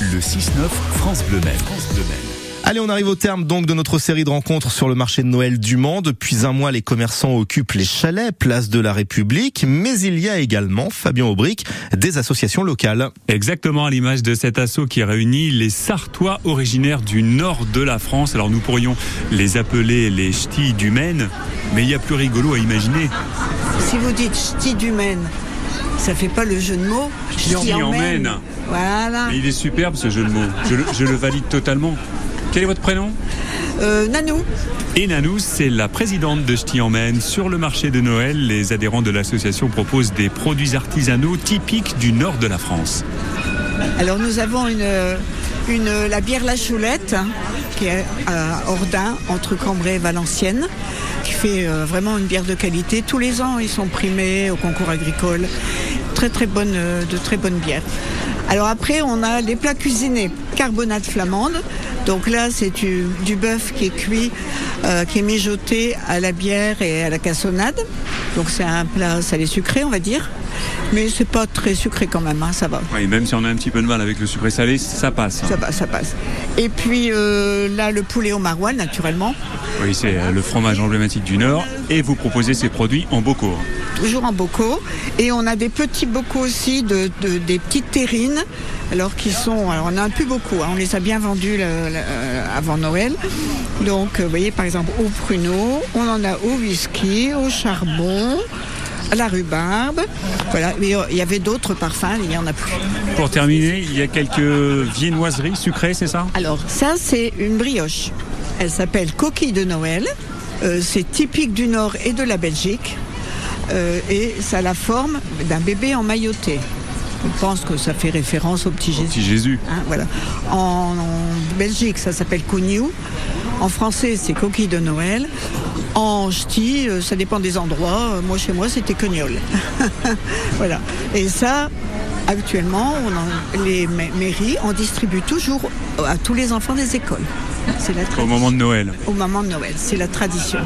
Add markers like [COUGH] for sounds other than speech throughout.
Le 6-9 France Bleu Maine. France Bleu Maine. Allez, on arrive au terme donc de notre série de rencontres sur le marché de Noël du Mans. Depuis un mois, les commerçants occupent les chalets, place de la République, mais il y a également, Fabien Aubric, des associations locales. Exactement à l'image de cet assaut qui réunit les Sartois originaires du nord de la France. Alors nous pourrions les appeler les ch'tis du Maine, mais il y a plus rigolo à imaginer. Si vous dites ch'ti du Maine, ça fait pas le jeu de mots. Ch'ti en Maine. Voilà. Mais il est superbe ce jeu de mots. Je le, je le valide totalement. Quel est votre prénom Euh, Nanou, Et Nanou, c'est la présidente de Ch'ti en Maine. Sur le marché de Noël, les adhérents de l'association proposent des produits artisanaux typiques du nord de la France. alors nous avons une, une, la bière La Choulette, hein, qui est à Ordin, entre Cambrai et Valenciennes, qui fait euh, vraiment une bière de qualité. Tous les ans, ils sont primés au concours agricole. Très très bonne, euh, de très bonnes bières. Alors après, on a les plats cuisinés, carbonate flamande. Donc là, c'est du, du bœuf qui est cuit, euh, qui est mijoté à la bière et à la cassonade. Donc c'est un plat salé sucré, on va dire. Mais c'est pas très sucré quand même, hein, ça va. Oui, même si on a un petit peu de mal avec le sucré salé, ça passe. Ça passe, ça passe. Et puis euh, là, le poulet au maroilles, naturellement. Oui, c'est le fromage emblématique du Nord. Et vous proposez ces produits en bocaux. Toujours en bocaux. Et on a des petits bocaux aussi, de, de- des petites terrines, alors qui sont, alors on en a plus beaucoup, hein, on les a bien vendus le- le- euh, avant Noël. Donc, euh, vous voyez, par exemple, au pruneau, on en a au whisky, au charbon, à la rhubarbe. Voilà, mais euh, il y avait d'autres parfums, il y en a plus. Pour terminer, il y a quelques viennoiseries sucrées, c'est ça? Alors, ça, c'est une brioche. Elle s'appelle coquille de Noël. Euh, c'est typique du Nord et de la Belgique. Euh, et ça a la forme d'un bébé emmailloté. Je pense que ça fait référence au petit Jésus. Petit Jésus. Hein, voilà. En, en Belgique, ça s'appelle cognou. En français, c'est coquille de Noël. En ch'ti, euh, ça dépend des endroits. Euh, Moi, chez moi, c'était cognole. [LAUGHS] voilà. Et ça, actuellement, on en- les ma- mairies en distribuent toujours à tous les enfants des écoles. C'est la Au moment de Noël. Au moment de Noël, c'est la tradition.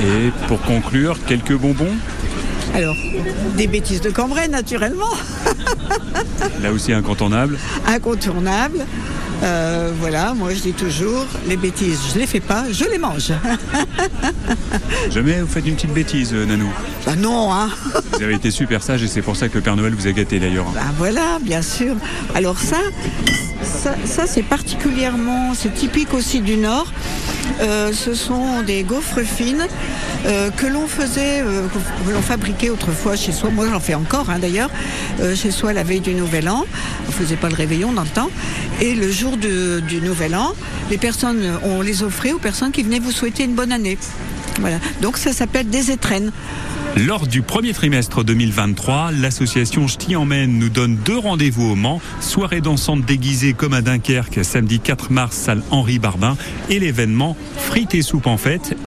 Et pour conclure, quelques bonbons? Alors, des bêtises de Cambrai, naturellement, [LAUGHS] Là aussi incontournable. incontournables. Euh, voilà, moi je dis toujours, les bêtises, je les fais pas, je les mange. [LAUGHS] Jamais vous faites une petite bêtise, euh, Nanou. bah non, hein. Vous avez été super sage et c'est pour ça que le Père Noël vous a gâté d'ailleurs. Ben voilà, bien sûr. Alors ça, ça, ça, c'est particulièrement, c'est typique aussi du Nord. Euh, ce sont des gaufres fines euh, que l'on faisait, euh, que l'on fabriquait autrefois chez soi. Moi, j'en fais encore hein, d'ailleurs, chez soi la veille du Nouvel An. On faisait pas le réveillon dans le temps. Et le jour du Nouvel An, les personnes, on les offrait aux personnes qui venaient vous souhaiter une bonne année. Voilà. Donc ça s'appelle des étrennes. Lors du premier trimestre 2023, l'association Ch'ti en Maine nous donne deux rendez-vous au Mans, soirée dansante déguisée comme à Dunkerque, samedi 4 mars, salle Henri Barbin, et l'événement Frites et soupe en fête